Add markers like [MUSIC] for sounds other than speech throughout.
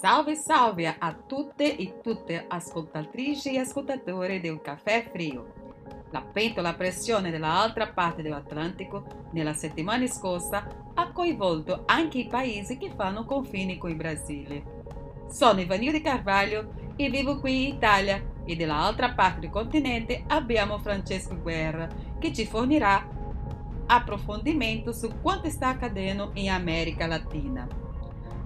Salve, salve a tutte e tutte ascoltatrici e ascoltatori del Caffè Frio. La pentola a pressione dall'altra parte dell'Atlantico nella settimana scorsa ha coinvolto anche i paesi che fanno confini con il Brasile. Sono Ivanil di Carvalho e vivo qui in Italia e dall'altra parte del continente abbiamo Francesco Guerra che ci fornirà approfondimento su quanto sta accadendo in America Latina.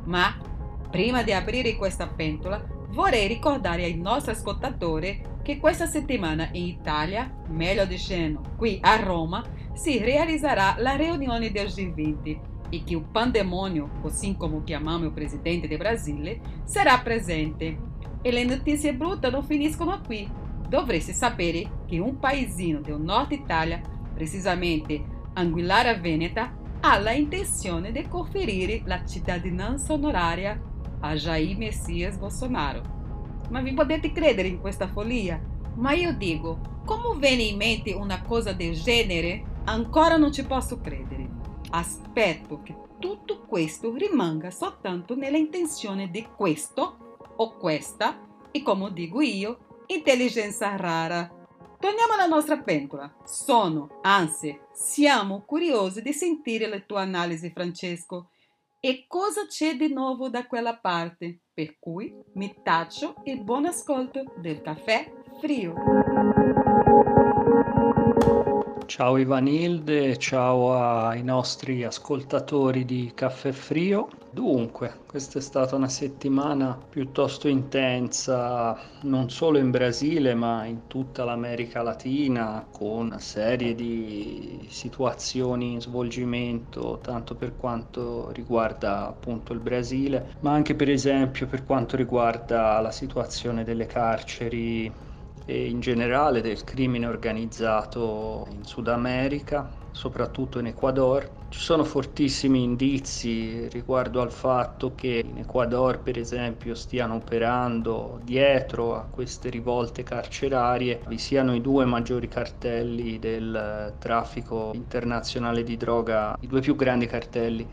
Ma Prima di aprire questa pentola, vorrei ricordare ai nostri ascoltatori che questa settimana in Italia, meglio dicendo qui a Roma, si realizzerà la riunione del G20 e che il pandemonio, così come chiamiamo il presidente del Brasile, sarà presente. E le notizie brutte non finiscono qui. Dovreste sapere che un paesino del nord Italia, precisamente Anguillara Veneta, ha la intenzione di conferire la cittadinanza onoraria a Jair Messias Bolsonaro. Ma vi potete credere in questa follia? Ma io dico, come viene in mente una cosa del genere? Ancora non ci posso credere. Aspetto che tutto questo rimanga soltanto nella intenzione di questo o questa e come dico io, intelligenza rara. Torniamo alla nostra pentola. Sono, anzi, siamo curiosi di sentire la tua analisi, Francesco. E cosa c'è di nuovo da quella parte? Per cui mi taccio e buon ascolto del caffè frio. Ciao Ivanilde, ciao ai nostri ascoltatori di Caffè Frio. Dunque, questa è stata una settimana piuttosto intensa, non solo in Brasile, ma in tutta l'America Latina, con una serie di situazioni in svolgimento, tanto per quanto riguarda appunto il Brasile, ma anche per esempio per quanto riguarda la situazione delle carceri e in generale del crimine organizzato in Sud America, soprattutto in Ecuador. Ci sono fortissimi indizi riguardo al fatto che in Ecuador, per esempio, stiano operando dietro a queste rivolte carcerarie vi siano i due maggiori cartelli del traffico internazionale di droga, i due più grandi cartelli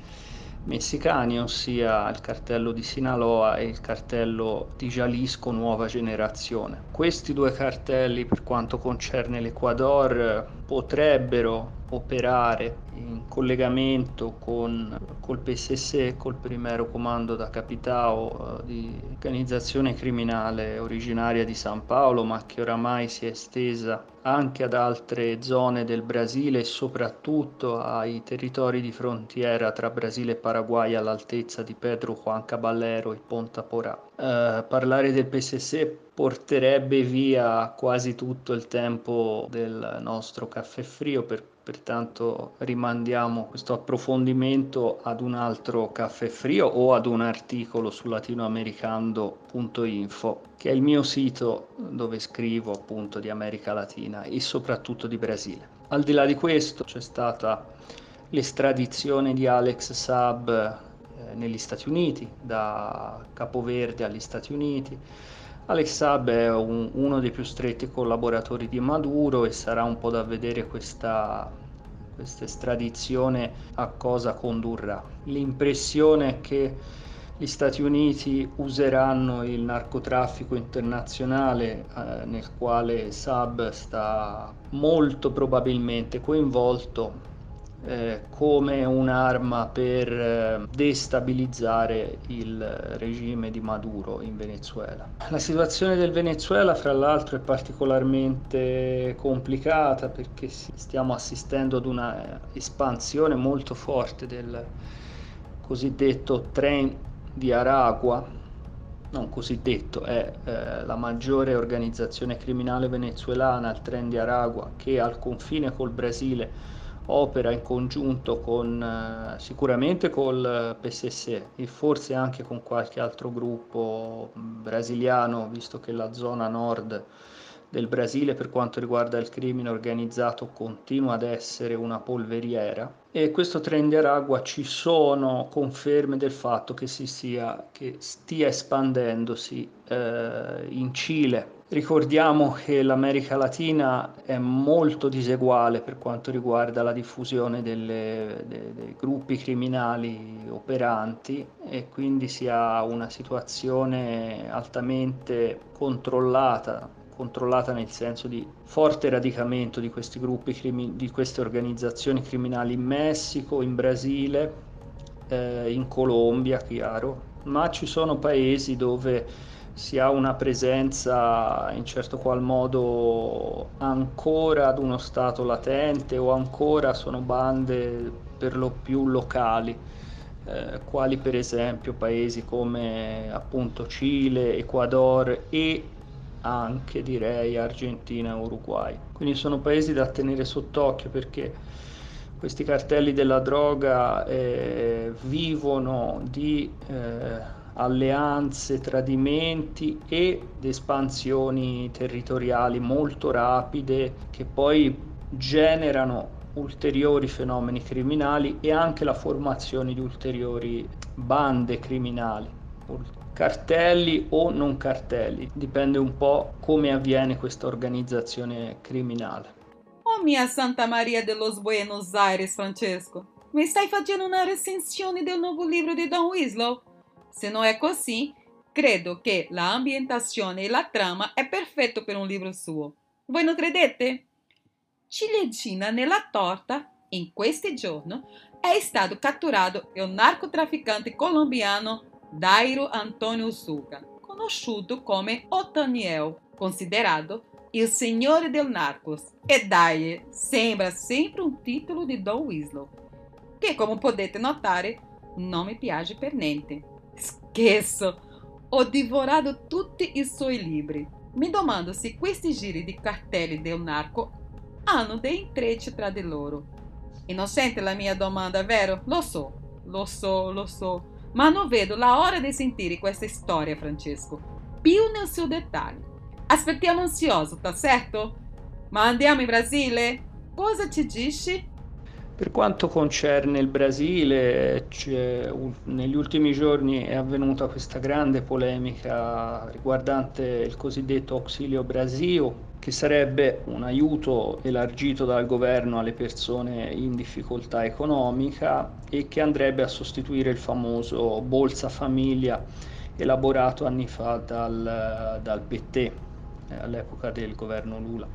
messicani, ossia il cartello di Sinaloa e il cartello di Jalisco Nuova Generazione. Questi due cartelli, per quanto concerne l'Ecuador, potrebbero operare in collegamento con col PSS, col Primero Comando da Capitao eh, di organizzazione criminale originaria di San Paolo, ma che oramai si è estesa anche ad altre zone del Brasile e soprattutto ai territori di frontiera tra Brasile e Paraguay all'altezza di Pedro Juan Caballero e Ponta Porà. Uh, parlare del PSS porterebbe via quasi tutto il tempo del nostro caffè frio per pertanto rimandiamo questo approfondimento ad un altro caffè frio o ad un articolo su latinoamericano.info che è il mio sito dove scrivo appunto di America Latina e soprattutto di Brasile. Al di là di questo c'è stata l'estradizione di Alex Saab eh, negli Stati Uniti, da Capoverde agli Stati Uniti. Alex Saab è un, uno dei più stretti collaboratori di Maduro e sarà un po' da vedere questa questa estradizione a cosa condurrà. L'impressione è che gli Stati Uniti useranno il narcotraffico internazionale eh, nel quale Saab sta molto probabilmente coinvolto eh, come un'arma per eh, destabilizzare il regime di Maduro in Venezuela. La situazione del Venezuela, fra l'altro, è particolarmente complicata perché stiamo assistendo ad una espansione molto forte del cosiddetto tren di Aragua, non cosiddetto, è eh, la maggiore organizzazione criminale venezuelana, il tren di Aragua, che al confine col Brasile opera in congiunto con eh, sicuramente col PSS e forse anche con qualche altro gruppo brasiliano, visto che la zona nord del Brasile per quanto riguarda il crimine organizzato continua ad essere una polveriera e questo trend di Aragua ci sono conferme del fatto che, si sia, che stia espandendosi eh, in Cile. Ricordiamo che l'America Latina è molto diseguale per quanto riguarda la diffusione delle, dei, dei gruppi criminali operanti e quindi si ha una situazione altamente controllata controllata nel senso di forte radicamento di questi gruppi, di queste organizzazioni criminali in Messico, in Brasile, eh, in Colombia, chiaro, ma ci sono paesi dove si ha una presenza in certo qual modo ancora ad uno stato latente o ancora sono bande per lo più locali, eh, quali per esempio paesi come appunto Cile, Ecuador e anche direi Argentina e Uruguay. Quindi sono paesi da tenere sott'occhio perché questi cartelli della droga eh, vivono di eh, alleanze, tradimenti ed espansioni territoriali molto rapide che poi generano ulteriori fenomeni criminali e anche la formazione di ulteriori bande criminali, cartelli o non cartelli, dipende un po' come avviene questa organizzazione criminale. Oh mia Santa Maria de los Buenos Aires, Francesco, mi stai facendo una recensione del nuovo libro di Don Winslow? Se non è così, credo che la ambientazione e la trama è perfetto per un libro suo. Voi non credete? Ciliegina nella torta, in questi giorni, è stato catturato il narcotrafficante colombiano Dairo Antonio Suga, conosciuto come Otaniel, considerato il signore del narcos. E dai, sembra sempre un titolo di Don Winslow, che come potete notare non mi piace per niente. Scherzo! Ho divorato tutti i suoi libri. Mi domando se questi giri di cartelli del narco hanno dei intrecci tra di loro. Innocente la mia domanda, vero? Lo so, lo so, lo so. Ma non vedo la ora di sentire questa storia, Francesco. Più nel suo dettaglio. Aspettiamo ansioso, tá certo? Ma andiamo in Brasile? Cosa ci dici? Per quanto concerne il Brasile, negli ultimi giorni è avvenuta questa grande polemica riguardante il cosiddetto Auxilio Brasil, che sarebbe un aiuto elargito dal governo alle persone in difficoltà economica e che andrebbe a sostituire il famoso Bolsa Famiglia elaborato anni fa dal, dal PT eh, all'epoca del governo Lula.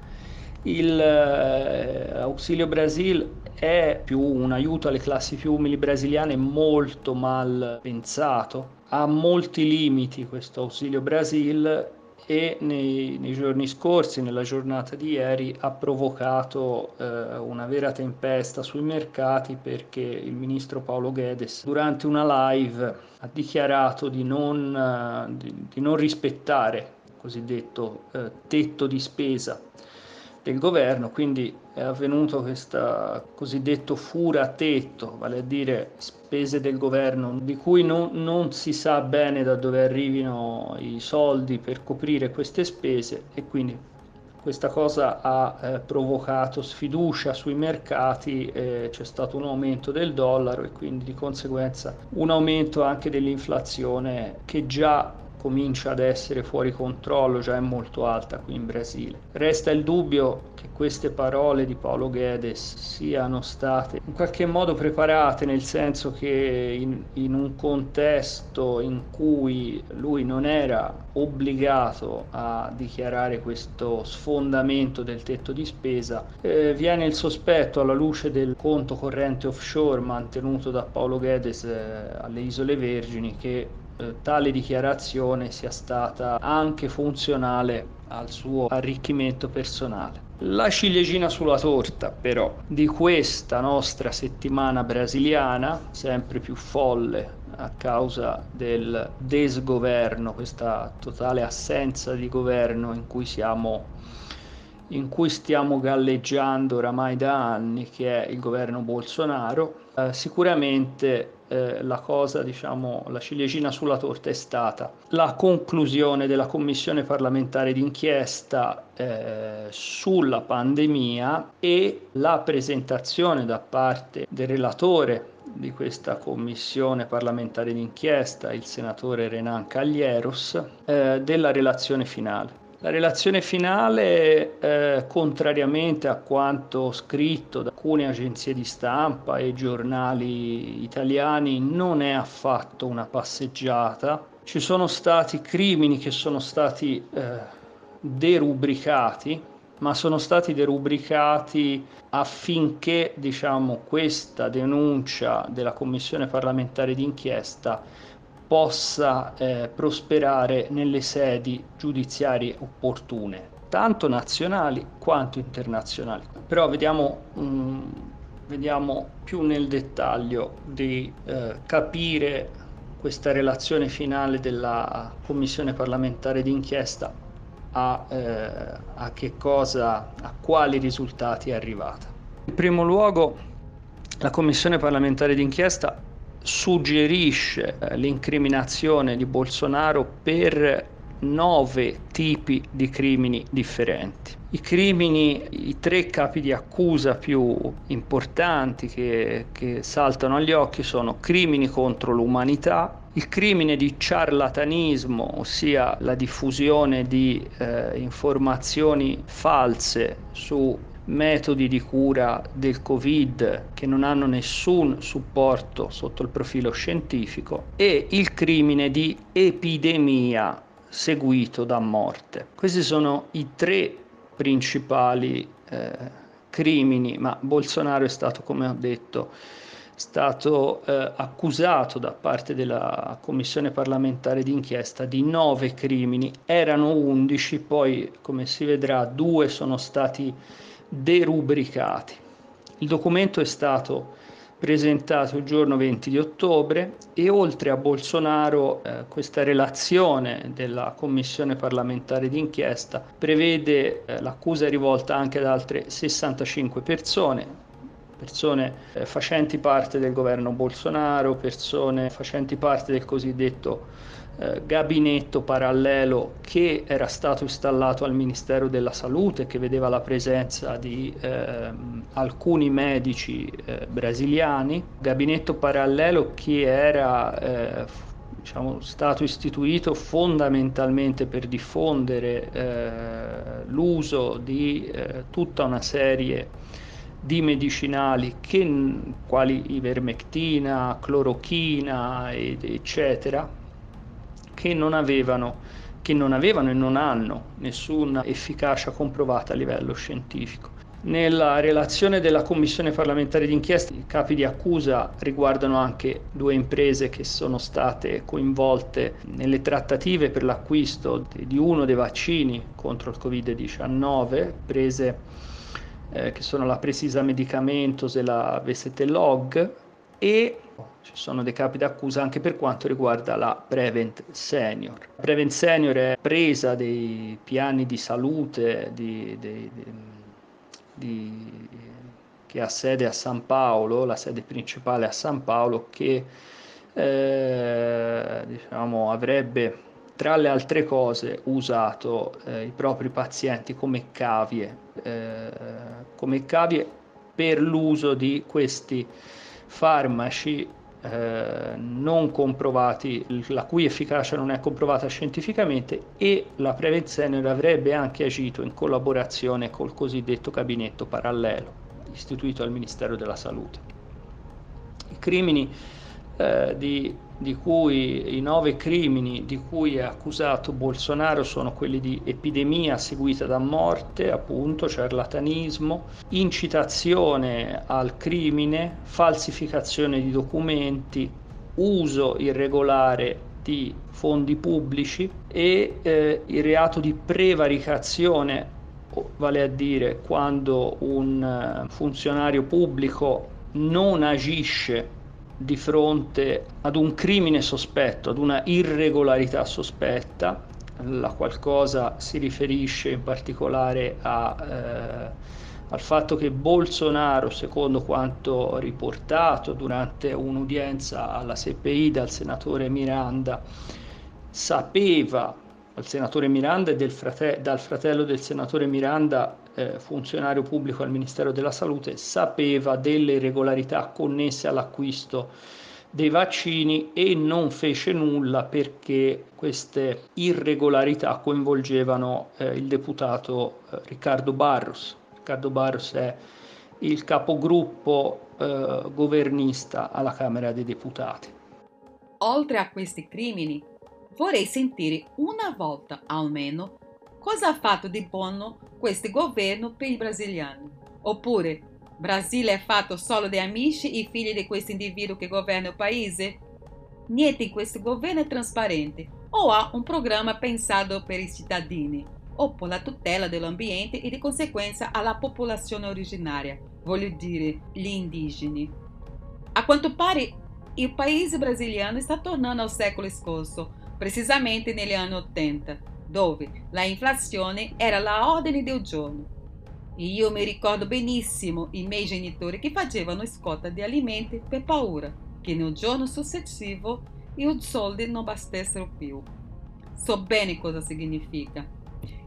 Il eh, Auxilio Brasil è più un aiuto alle classi più umili brasiliane molto mal pensato, ha molti limiti questo Auxilio Brasil e nei, nei, giorni scorsi, nella giornata di ieri, ha provocato eh, una vera tempesta sui mercati perché il ministro Paolo Guedes durante una live ha dichiarato di non, uh, di, di non rispettare il cosiddetto uh, tetto di spesa del governo, quindi è avvenuto questo cosiddetto fura tetto, vale a dire spese del governo di cui non, non, si sa bene da dove arrivino i soldi per coprire queste spese e quindi questa cosa ha eh, provocato sfiducia sui mercati, eh, c'è stato un aumento del dollaro e quindi di conseguenza un aumento anche dell'inflazione che già comincia ad essere fuori controllo, già è molto alta qui in Brasile. Resta il dubbio che queste parole di Paolo Guedes siano state in qualche modo preparate, nel senso che in, in un contesto in cui lui non era obbligato a dichiarare questo sfondamento del tetto di spesa, eh, viene il sospetto alla luce del conto corrente offshore mantenuto da Paolo Guedes eh, alle Isole Vergini che eh, tale dichiarazione sia stata anche funzionale al suo arricchimento personale. La ciliegina sulla torta però di questa nostra settimana brasiliana, sempre più folle a causa del desgoverno, questa totale assenza di governo in cui siamo in cui stiamo galleggiando oramai da anni, che è il governo Bolsonaro, eh, sicuramente eh, la cosa, diciamo, la ciliegina sulla torta è stata la conclusione della commissione parlamentare d'inchiesta eh, sulla pandemia e la presentazione da parte del relatore di questa commissione parlamentare d'inchiesta, il senatore Renan Caglieros, eh, della relazione finale. La relazione finale, eh, contrariamente a quanto scritto da alcune agenzie di stampa e giornali italiani, non è affatto una passeggiata. Ci sono stati crimini che sono stati eh, derubricati, ma sono stati derubricati affinché diciamo, questa denuncia della Commissione parlamentare d'inchiesta possa eh, prosperare nelle sedi giudiziarie opportune, tanto nazionali quanto internazionali. Però vediamo, mh, vediamo più nel dettaglio di eh, capire questa relazione finale della Commissione parlamentare d'inchiesta a, eh, a che cosa, a quali risultati è arrivata. In primo luogo, la Commissione parlamentare d'inchiesta suggerisce eh, l'incriminazione di Bolsonaro per nove tipi di crimini differenti. I crimini, i tre capi di accusa più importanti che, che saltano agli occhi sono crimini contro l'umanità, il crimine di ciarlatanismo, ossia la diffusione di eh, informazioni false su metodi di cura del Covid che non hanno nessun supporto sotto il profilo scientifico e il crimine di epidemia seguito da morte. Questi sono i tre principali eh, crimini, ma Bolsonaro è stato, come ho detto, stato eh, accusato da parte della commissione parlamentare d'inchiesta di nove crimini, erano undici, poi come si vedrà due sono stati derubricati. Il documento è stato presentato il giorno 20 di ottobre e oltre a Bolsonaro eh, questa relazione della commissione parlamentare d'inchiesta prevede eh, l'accusa rivolta anche ad altre 65 persone, persone eh, facenti parte del governo Bolsonaro, persone facenti parte del cosiddetto eh, gabinetto parallelo che era stato installato al Ministero della Salute, che vedeva la presenza di eh, alcuni medici eh, brasiliani, gabinetto parallelo che era eh, diciamo, stato istituito fondamentalmente per diffondere eh, l'uso di eh, tutta una serie di medicinali che, quali ivermectina, clorochina, eccetera, che non avevano, che non avevano e non hanno nessuna efficacia comprovata a livello scientifico. Nella relazione della Commissione parlamentare d'inchiesta i capi di accusa riguardano anche due imprese che sono state coinvolte nelle trattative per l'acquisto di uno dei vaccini contro il Covid-19, prese eh, che sono la Precisa Medicamentos e la Vesetelog e ci sono dei capi d'accusa anche per quanto riguarda la Prevent Senior. Prevent Senior è presa dei piani di salute di, di, di, che ha sede a San Paolo, la sede principale a San Paolo, che eh, diciamo, avrebbe tra le altre cose usato eh, i propri pazienti come cavie, eh, come cavie per l'uso di questi farmaci eh, non comprovati, la cui efficacia non è comprovata scientificamente e la prevenzione avrebbe anche agito in collaborazione col cosiddetto gabinetto parallelo istituito al Ministero della Salute. I crimini eh, di di cui i nove crimini di cui è accusato Bolsonaro sono quelli di epidemia seguita da morte, appunto, ciarlatanismo, incitazione al crimine, falsificazione di documenti, uso irregolare di fondi pubblici e eh, il reato di prevaricazione, vale a dire quando un uh, funzionario pubblico non agisce di fronte ad un crimine sospetto, ad una irregolarità sospetta, la qualcosa si riferisce in particolare a, eh, al fatto che Bolsonaro, secondo quanto riportato durante un'udienza alla CPI dal senatore Miranda, sapeva, senatore Miranda e frate- dal fratello del senatore Miranda, eh, funzionario pubblico al Ministero della Salute, sapeva delle irregolarità connesse all'acquisto dei vaccini e non fece nulla perché queste irregolarità coinvolgevano eh, il deputato eh, Riccardo Barros. Riccardo Barros è il capogruppo eh, governista alla Camera dei Deputati. Oltre a questi crimini, vorrei sentire una volta almeno cosa ha fatto di buono questo governo per i brasiliani. Oppure Brasile è fatto solo di amici e figli di questo individuo che governa il paese? Niente in questo governo è trasparente o ha un programma pensato per i cittadini o per la tutela dell'ambiente e di conseguenza alla popolazione originaria, voglio dire gli indigeni. A quanto pare il paese brasiliano sta tornando al secolo scorso, precisamente negli anni 80, dove la inflazione era la ordine del giorno io mi ricordo benissimo i miei genitori che facevano scorta di alimenti per paura che nel giorno successivo i soldi non bastessero più. So bene cosa significa.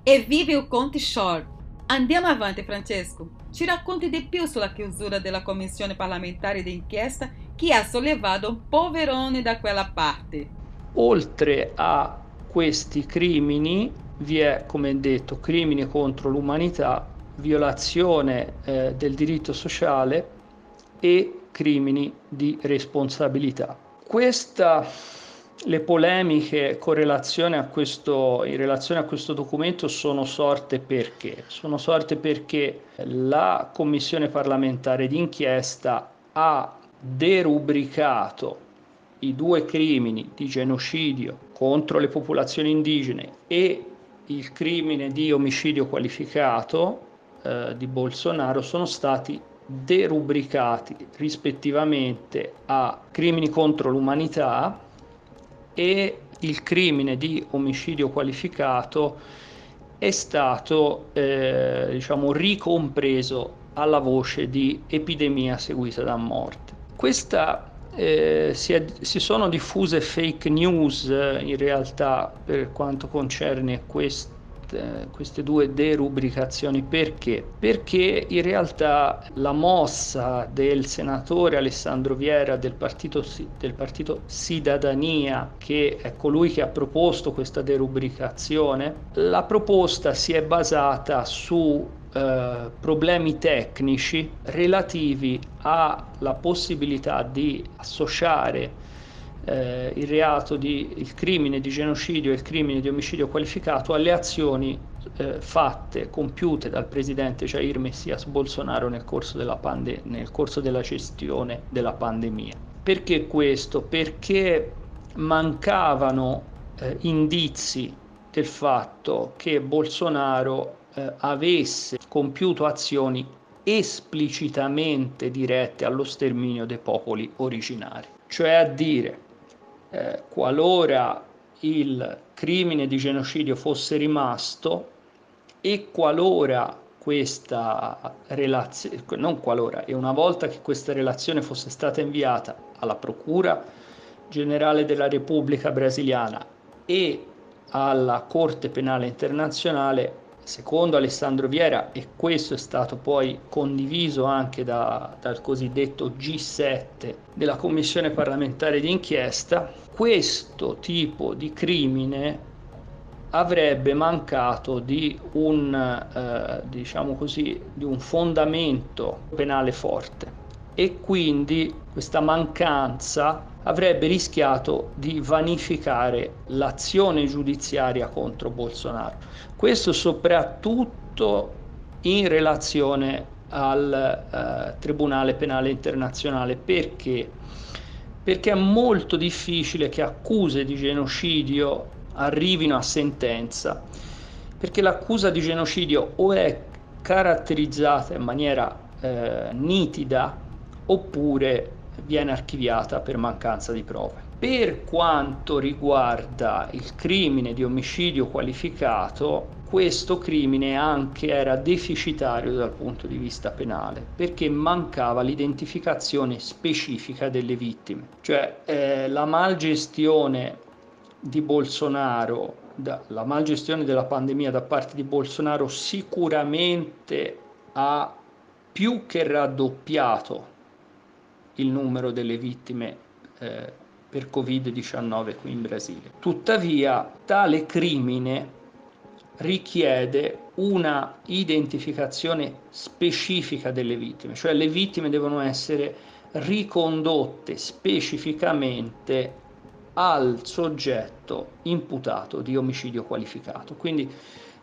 E vive il Conte Short. Andiamo avanti, Francesco. Ci racconti di più sulla chiusura della commissione parlamentare d'inchiesta che ha sollevato un poverone da quella parte. Oltre a questi crimini, vi è, come detto, crimini contro l'umanità violazione eh, del diritto sociale e crimini di responsabilità. Questa, le polemiche questo, in relazione a questo documento sono sorte perché? Sono sorte perché la Commissione parlamentare d'inchiesta ha derubricato i due crimini di genocidio contro le popolazioni indigene e il crimine di omicidio qualificato eh, di Bolsonaro sono stati derubricati rispettivamente a crimini contro l'umanità e il crimine di omicidio qualificato è stato eh, diciamo, ricompreso alla voce di epidemia seguita da morte. Questa, eh, si, è, si, sono diffuse fake news eh, in realtà per quanto concerne questo eh, queste due derubricazioni perché? Perché in realtà la mossa del senatore Alessandro Viera del partito, del partito Cidadania, che è colui che ha proposto questa derubricazione, la proposta si è basata su eh, problemi tecnici relativi alla possibilità di associare eh, il reato di il crimine di genocidio e il crimine di omicidio qualificato alle azioni eh, fatte, compiute dal presidente Jair Messias Bolsonaro nel corso, della pande- nel corso della gestione della pandemia. Perché questo? Perché mancavano eh, indizi del fatto che Bolsonaro eh, avesse compiuto azioni esplicitamente dirette allo sterminio dei popoli originari, cioè a dire eh, qualora il crimine di genocidio fosse rimasto e qualora questa relazione, non qualora, e una volta che questa relazione fosse stata inviata alla Procura Generale della Repubblica Brasiliana e alla Corte Penale Internazionale, Secondo Alessandro Viera, e questo è stato poi condiviso anche da, dal cosiddetto G7 della Commissione parlamentare d'inchiesta, questo tipo di crimine avrebbe mancato di un, eh, diciamo così, di un fondamento penale forte e quindi questa mancanza avrebbe rischiato di vanificare l'azione giudiziaria contro Bolsonaro. Questo soprattutto in relazione al eh, Tribunale Penale Internazionale perché? Perché è molto difficile che accuse di genocidio arrivino a sentenza, perché l'accusa di genocidio o è caratterizzata in maniera eh, nitida oppure viene archiviata per mancanza di prove. Per quanto riguarda il crimine di omicidio qualificato, questo crimine anche era deficitario dal punto di vista penale perché mancava l'identificazione specifica delle vittime, cioè eh, la malgestione di Bolsonaro, da, la malgestione della pandemia da parte di Bolsonaro sicuramente ha più che raddoppiato il numero delle vittime eh, per Covid-19 qui in Brasile. Tuttavia, tale crimine richiede una identificazione specifica delle vittime, cioè le vittime devono essere ricondotte specificamente al soggetto imputato di omicidio qualificato. Quindi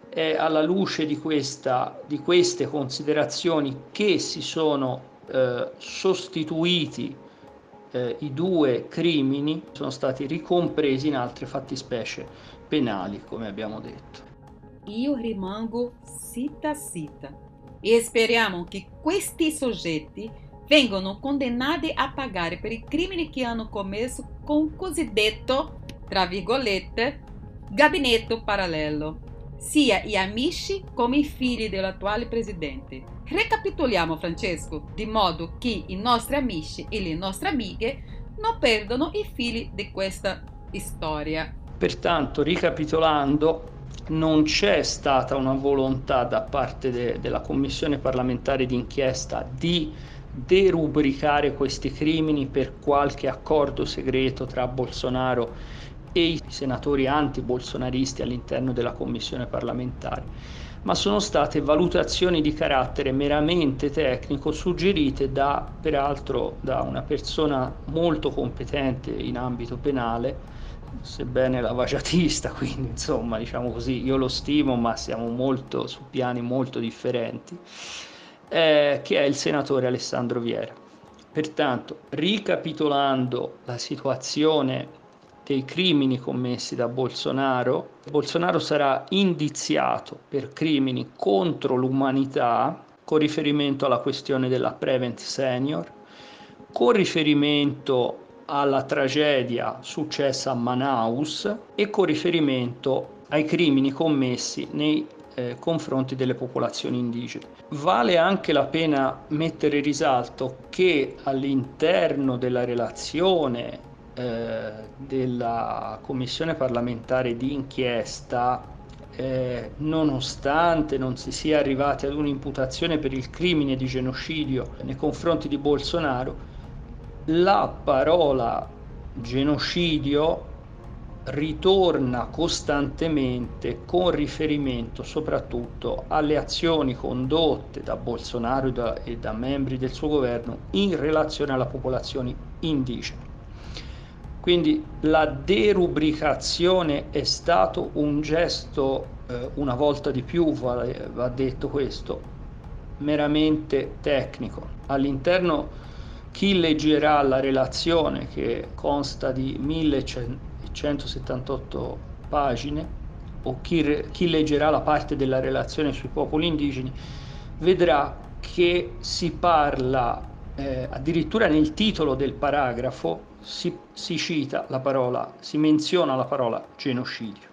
è alla luce di, questa, di queste considerazioni che si sono eh, sostituiti eh, i due crimini, sono stati ricompresi in altre fattispecie penali, come abbiamo detto. Io rimango cita cita e speriamo che questi soggetti vengono condannati a pagare per i crimini che hanno commesso con cosiddetto, tra virgolette, gabinetto parallelo, sia gli amici come i figli dell'attuale presidente. Recapitoliamo Francesco, di modo che i nostri amici e le nostre amiche non perdano i fili di questa storia. Pertanto, ricapitolando, non c'è stata una volontà da parte de- della Commissione parlamentare d'inchiesta di derubricare questi crimini per qualche accordo segreto tra Bolsonaro e i senatori anti-bolsonaristi all'interno della Commissione parlamentare, ma sono state valutazioni di carattere meramente tecnico suggerite da, peraltro da una persona molto competente in ambito penale, sebbene lavagiatista, [LAUGHS] quindi insomma diciamo così, io lo stimo ma siamo molto su piani molto differenti eh, che è il senatore Alessandro Viera. Pertanto, ricapitolando la situazione dei crimini commessi da Bolsonaro, Bolsonaro sarà indiziato per crimini contro l'umanità con riferimento alla questione della Prevent Senior, con riferimento alla tragedia successa a Manaus e con riferimento ai crimini commessi nei eh, confronti delle popolazioni indigene. Vale anche la pena mettere in risalto che all'interno della relazione eh, della commissione parlamentare di inchiesta eh, nonostante non si sia arrivati ad un'imputazione per il crimine di genocidio nei confronti di Bolsonaro, la parola genocidio ritorna costantemente con riferimento soprattutto alle azioni condotte da Bolsonaro e da, e da membri del suo governo in relazione alla popolazione indigene. Quindi la derubricazione è stato un gesto, eh, una volta di più va, va detto questo, meramente tecnico. All'interno chi leggerà la relazione che consta di 1100 178 pagine, o chi, chi leggerà la parte della relazione sui popoli indigeni, vedrà che si parla, eh, addirittura nel titolo del paragrafo, si, si cita la parola, si menziona la parola genocidio.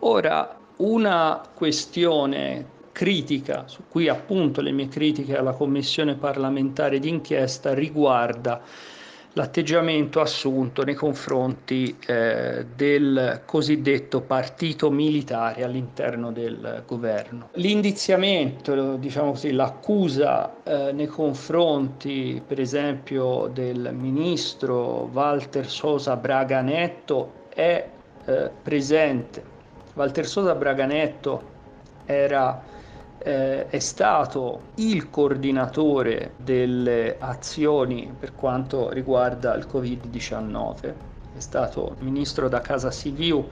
Ora, una questione critica, su cui appunto le mie critiche alla commissione parlamentare d'inchiesta riguarda l'atteggiamento assunto nei confronti eh, del cosiddetto partito militare all'interno del governo. L'indiziamento, diciamo così, l'accusa eh, nei confronti per esempio del ministro Walter Sosa Braganetto è eh, presente. Walter Sosa Braganetto era eh, è stato il coordinatore delle azioni per quanto riguarda il Covid-19, è stato ministro da Casa Siviu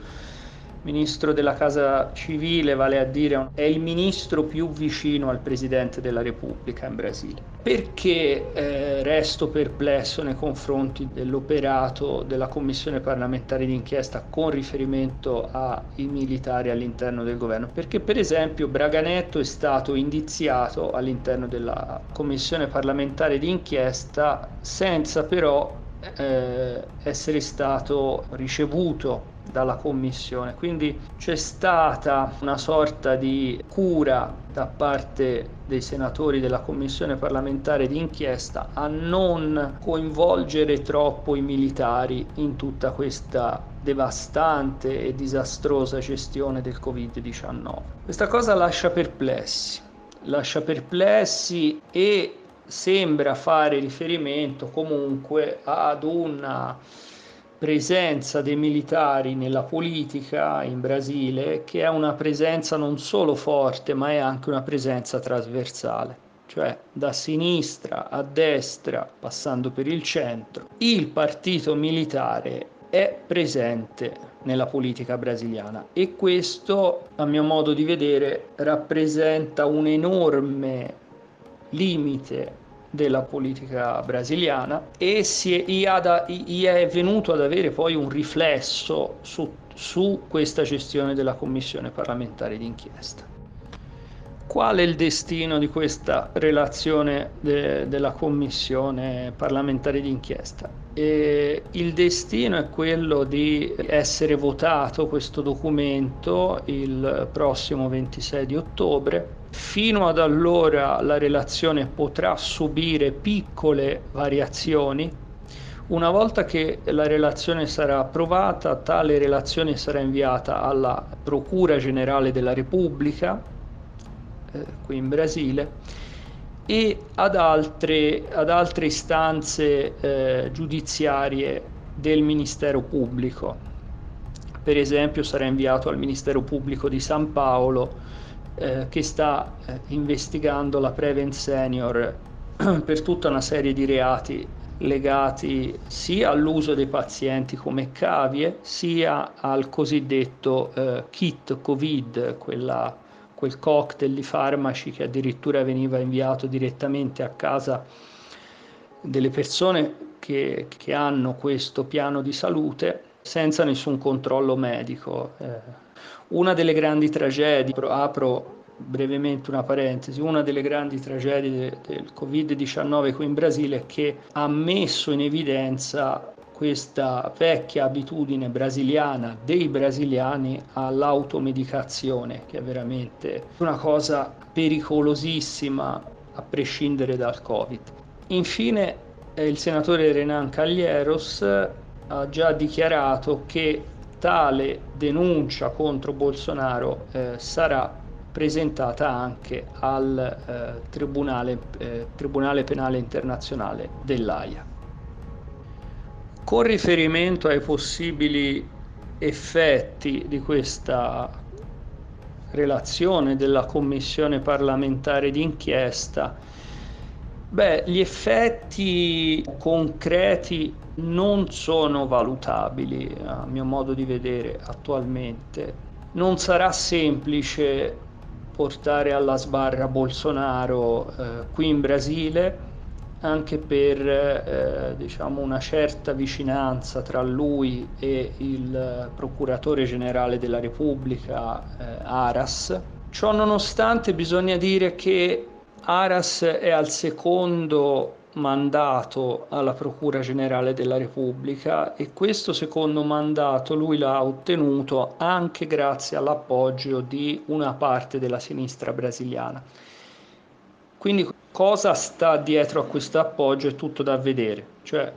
ministro della Casa Civile, vale a dire è il ministro più vicino al Presidente della Repubblica in Brasile. Perché eh, resto perplesso nei confronti dell'operato della Commissione parlamentare d'inchiesta con riferimento ai militari all'interno del governo? Perché per esempio Braganetto è stato indiziato all'interno della Commissione parlamentare d'inchiesta senza però eh, essere stato ricevuto dalla commissione. Quindi c'è stata una sorta di cura da parte dei senatori della commissione parlamentare d'inchiesta a non coinvolgere troppo i militari in tutta questa devastante e disastrosa gestione del Covid-19. Questa cosa lascia perplessi, lascia perplessi e sembra fare riferimento comunque ad una presenza dei militari nella politica in Brasile che è una presenza non solo forte ma è anche una presenza trasversale. Cioè da sinistra a destra passando per il centro il partito militare è presente nella politica brasiliana e questo a mio modo di vedere rappresenta un enorme limite della politica brasiliana e si è, è venuto ad avere poi un riflesso su, su questa gestione della commissione parlamentare d'inchiesta. Qual è il destino di questa relazione de, della commissione parlamentare d'inchiesta? E il destino è quello di essere votato questo documento il prossimo 26 di ottobre Fino ad allora la relazione potrà subire piccole variazioni. Una volta che la relazione sarà approvata, tale relazione sarà inviata alla Procura Generale della Repubblica, eh, qui in Brasile, e ad altre, ad altre istanze eh, giudiziarie del Ministero Pubblico. Per esempio sarà inviato al Ministero Pubblico di San Paolo eh, che sta eh, investigando la Prevent Senior [CLEARS THROAT] per tutta una serie di reati legati sia all'uso dei pazienti come cavie, sia al cosiddetto eh, kit Covid, quella, quel cocktail di farmaci che addirittura veniva inviato direttamente a casa delle persone che, che hanno questo piano di salute senza nessun controllo medico. Eh, una delle grandi tragedie, apro brevemente una parentesi, una delle grandi tragedie del Covid-19 qui in Brasile è che ha messo in evidenza questa vecchia abitudine brasiliana dei brasiliani all'automedicazione, che è veramente una cosa pericolosissima a prescindere dal Covid. Infine, eh, il senatore Renan Caglieros ha già dichiarato che tale denuncia contro Bolsonaro eh, sarà presentata anche al eh, tribunale, eh, tribunale Penale Internazionale dell'AIA. Con riferimento ai possibili effetti di questa relazione della Commissione parlamentare d'inchiesta, beh, gli effetti concreti non sono valutabili a mio modo di vedere attualmente. Non sarà semplice portare alla sbarra Bolsonaro eh, qui in Brasile anche per eh, diciamo una certa vicinanza tra lui e il procuratore generale della Repubblica eh, Aras. Ciò nonostante bisogna dire che Aras è al secondo mandato alla Procura Generale della Repubblica e questo secondo mandato lui l'ha ottenuto anche grazie all'appoggio di una parte della sinistra brasiliana. Quindi cosa sta dietro a questo appoggio è tutto da vedere, cioè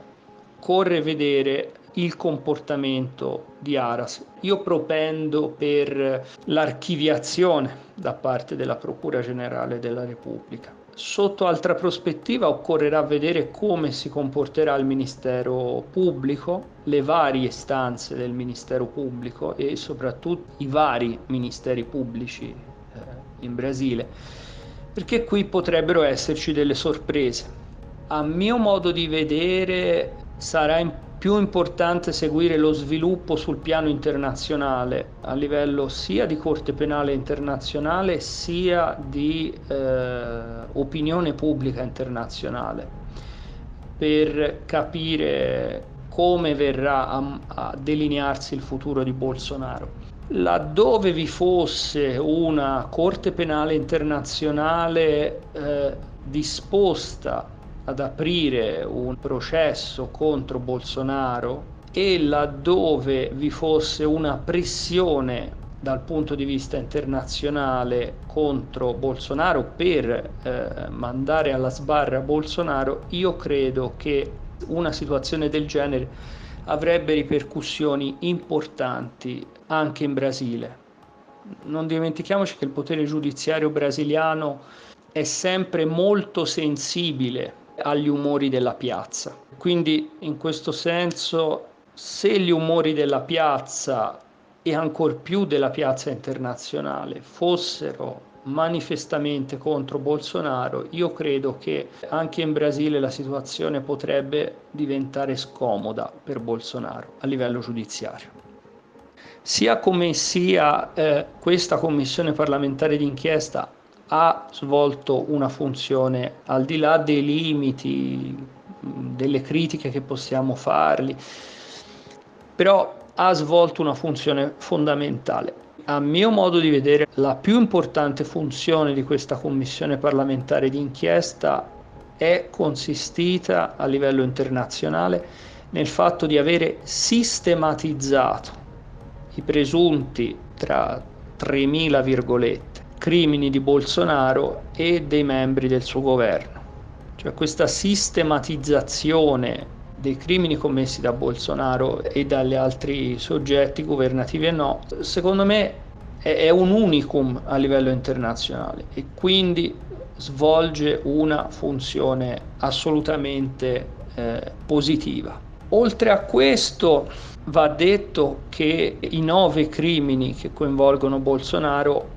corre vedere il comportamento di Aras. Io propendo per l'archiviazione da parte della Procura Generale della Repubblica Sotto altra prospettiva occorrerà vedere come si comporterà il Ministero Pubblico, le varie istanze del Ministero Pubblico e soprattutto i vari ministeri pubblici eh, in Brasile, perché qui potrebbero esserci delle sorprese. A mio modo di vedere sarà importante più importante seguire lo sviluppo sul piano internazionale, a livello sia di Corte Penale internazionale sia di eh, opinione pubblica internazionale, per capire come verrà a, a delinearsi il futuro di Bolsonaro. Laddove vi fosse una Corte Penale internazionale eh, disposta ad aprire un processo contro Bolsonaro e laddove vi fosse una pressione dal punto di vista internazionale contro Bolsonaro per eh, mandare alla sbarra Bolsonaro, io credo che una situazione del genere avrebbe ripercussioni importanti anche in Brasile. Non dimentichiamoci che il potere giudiziario brasiliano è sempre molto sensibile agli umori della piazza. Quindi in questo senso se gli umori della piazza e ancor più della piazza internazionale fossero manifestamente contro Bolsonaro, io credo che anche in Brasile la situazione potrebbe diventare scomoda per Bolsonaro a livello giudiziario. Sia come sia eh, questa commissione parlamentare d'inchiesta ha svolto una funzione al di là dei limiti, delle critiche che possiamo fargli, però ha svolto una funzione fondamentale. A mio modo di vedere, la più importante funzione di questa commissione parlamentare d'inchiesta è consistita a livello internazionale nel fatto di avere sistematizzato i presunti tra 3.000 virgolette crimini di Bolsonaro e dei membri del suo governo. Cioè questa sistematizzazione dei crimini commessi da Bolsonaro e dagli altri soggetti governativi e no, secondo me è, un unicum a livello internazionale e quindi svolge una funzione assolutamente eh, positiva. Oltre a questo va detto che i nove crimini che coinvolgono Bolsonaro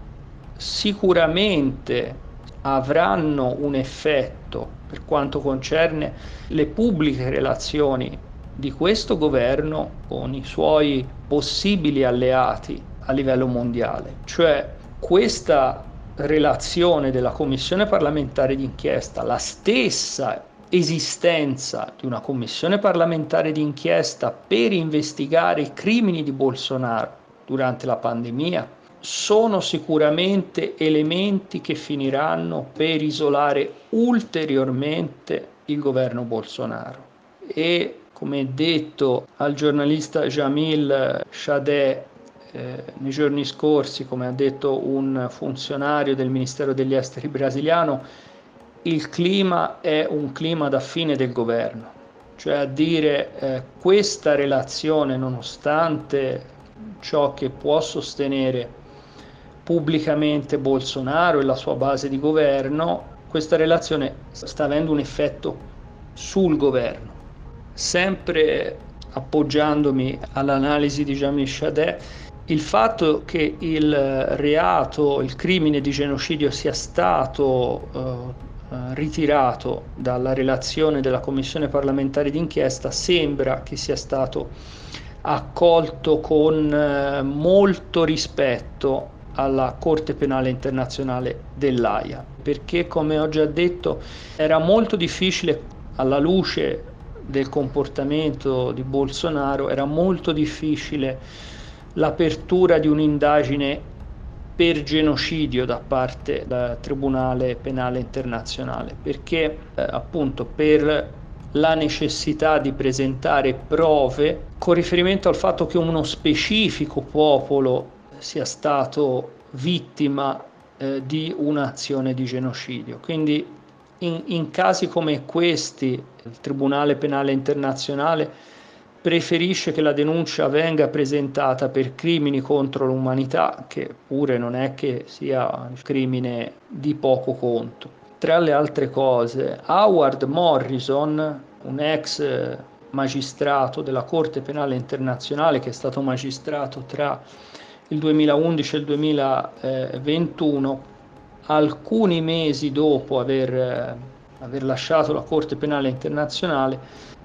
sicuramente avranno un effetto per quanto concerne le pubbliche relazioni di questo governo con i suoi possibili alleati a livello mondiale. Cioè questa relazione della commissione parlamentare d'inchiesta, la stessa esistenza di una commissione parlamentare d'inchiesta per investigare i crimini di Bolsonaro durante la pandemia sono sicuramente elementi che finiranno per isolare ulteriormente il governo Bolsonaro. E come detto al giornalista Jamil Shadeh eh, nei giorni scorsi, come ha detto un funzionario del Ministero degli Esteri brasiliano, il clima è un clima da fine del governo, cioè a dire eh, questa relazione, nonostante ciò che può sostenere pubblicamente Bolsonaro e la sua base di governo, questa relazione sta avendo un effetto sul governo. Sempre appoggiandomi all'analisi di Jamil Shadeh, il fatto che il reato, il crimine di genocidio sia stato eh, ritirato dalla relazione della Commissione parlamentare d'inchiesta sembra che sia stato accolto con eh, molto rispetto alla Corte Penale Internazionale dell'AIA, perché come ho già detto era molto difficile alla luce del comportamento di Bolsonaro, era molto difficile l'apertura di un'indagine per genocidio da parte del Tribunale Penale Internazionale, perché eh, appunto per la necessità di presentare prove con riferimento al fatto che uno specifico popolo sia stato vittima eh, di un'azione di genocidio. Quindi in, in casi come questi il Tribunale Penale Internazionale preferisce che la denuncia venga presentata per crimini contro l'umanità, che pure non è che sia un crimine di poco conto. Tra le altre cose, Howard Morrison, un ex magistrato della Corte Penale Internazionale che è stato magistrato tra il 2011 e il 2021, alcuni mesi dopo aver, eh, aver lasciato la Corte Penale Internazionale,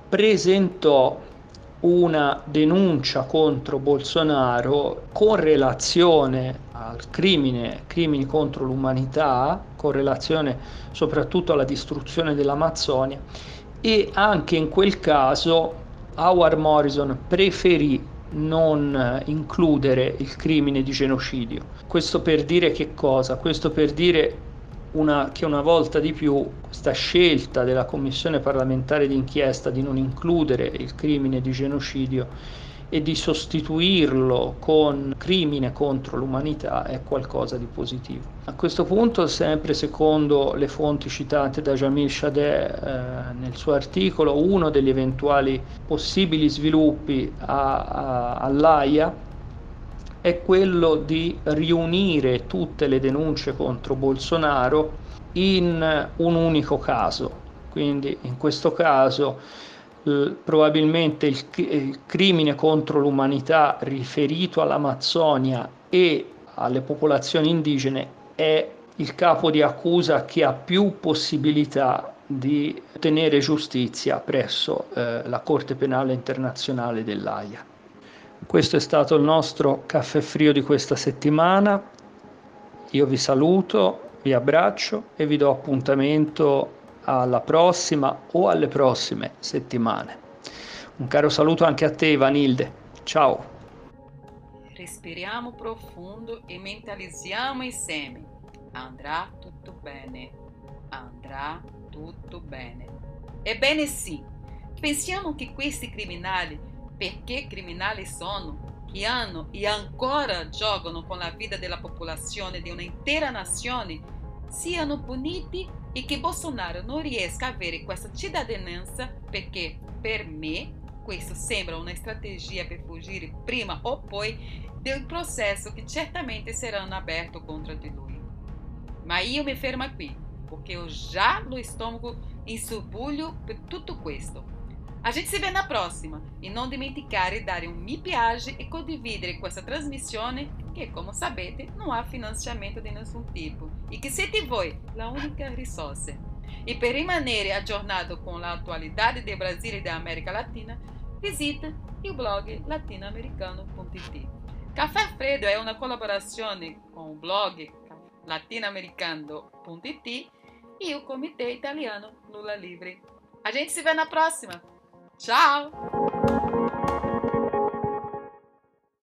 presentò una denuncia contro Bolsonaro con relazione al crimine, crimini contro l'umanità, con relazione soprattutto alla distruzione dell'Amazzonia e anche in quel caso Howard Morrison preferì non includere il crimine di genocidio. Questo per dire che cosa? Questo per dire una, che una volta di più questa scelta della Commissione parlamentare d'inchiesta di non includere il crimine di genocidio e di sostituirlo con crimine contro l'umanità è qualcosa di positivo. A questo punto, sempre secondo le fonti citate da Jamil Shadeh eh, nel suo articolo, uno degli eventuali possibili sviluppi all'AIA è quello di riunire tutte le denunce contro Bolsonaro in un unico caso. Quindi in questo caso probabilmente il, il crimine contro l'umanità riferito all'Amazzonia e alle popolazioni indigene è il capo di accusa che ha più possibilità di ottenere giustizia presso eh, la Corte Penale Internazionale dell'AIA. Questo è stato il nostro caffè frio di questa settimana. Io vi saluto, vi abbraccio e vi do appuntamento alla prossima o alle prossime settimane. Un caro saluto anche a te, Vanilde. Ciao. Respiriamo profundo e mentalizziamo insieme. Andrà tutto bene. Andrà tutto bene. Ebbene sì, pensiamo che questi criminali, perché criminali sono, che hanno e ancora giocano con la vita della popolazione di un'intera nazione, siano puniti e che Bolsonaro non riesca a avere questa cittadinanza perché per me questo sembra una strategia per fuggire prima o poi del processo che certamente saranno aberto contro di lui. Ma io mi fermo qui, perché eu já lo estômago em subulho per tutto questo. A gente se vê na próxima e não dimenticare dare un mi piace e condividere questa trasmissione che, come sapete, non ha finanziamento di nessun tipo e che siete voi la unica risorsa. E per rimanere aggiornato con l'attualità del Brasile e dell'America Latina, visita il blog latinoamericano.it. Caffè Freddo è una collaborazione con il blog latinoamericano.it e il Comitê Italiano Lula Livre. A gente se vê na próxima! Ciao。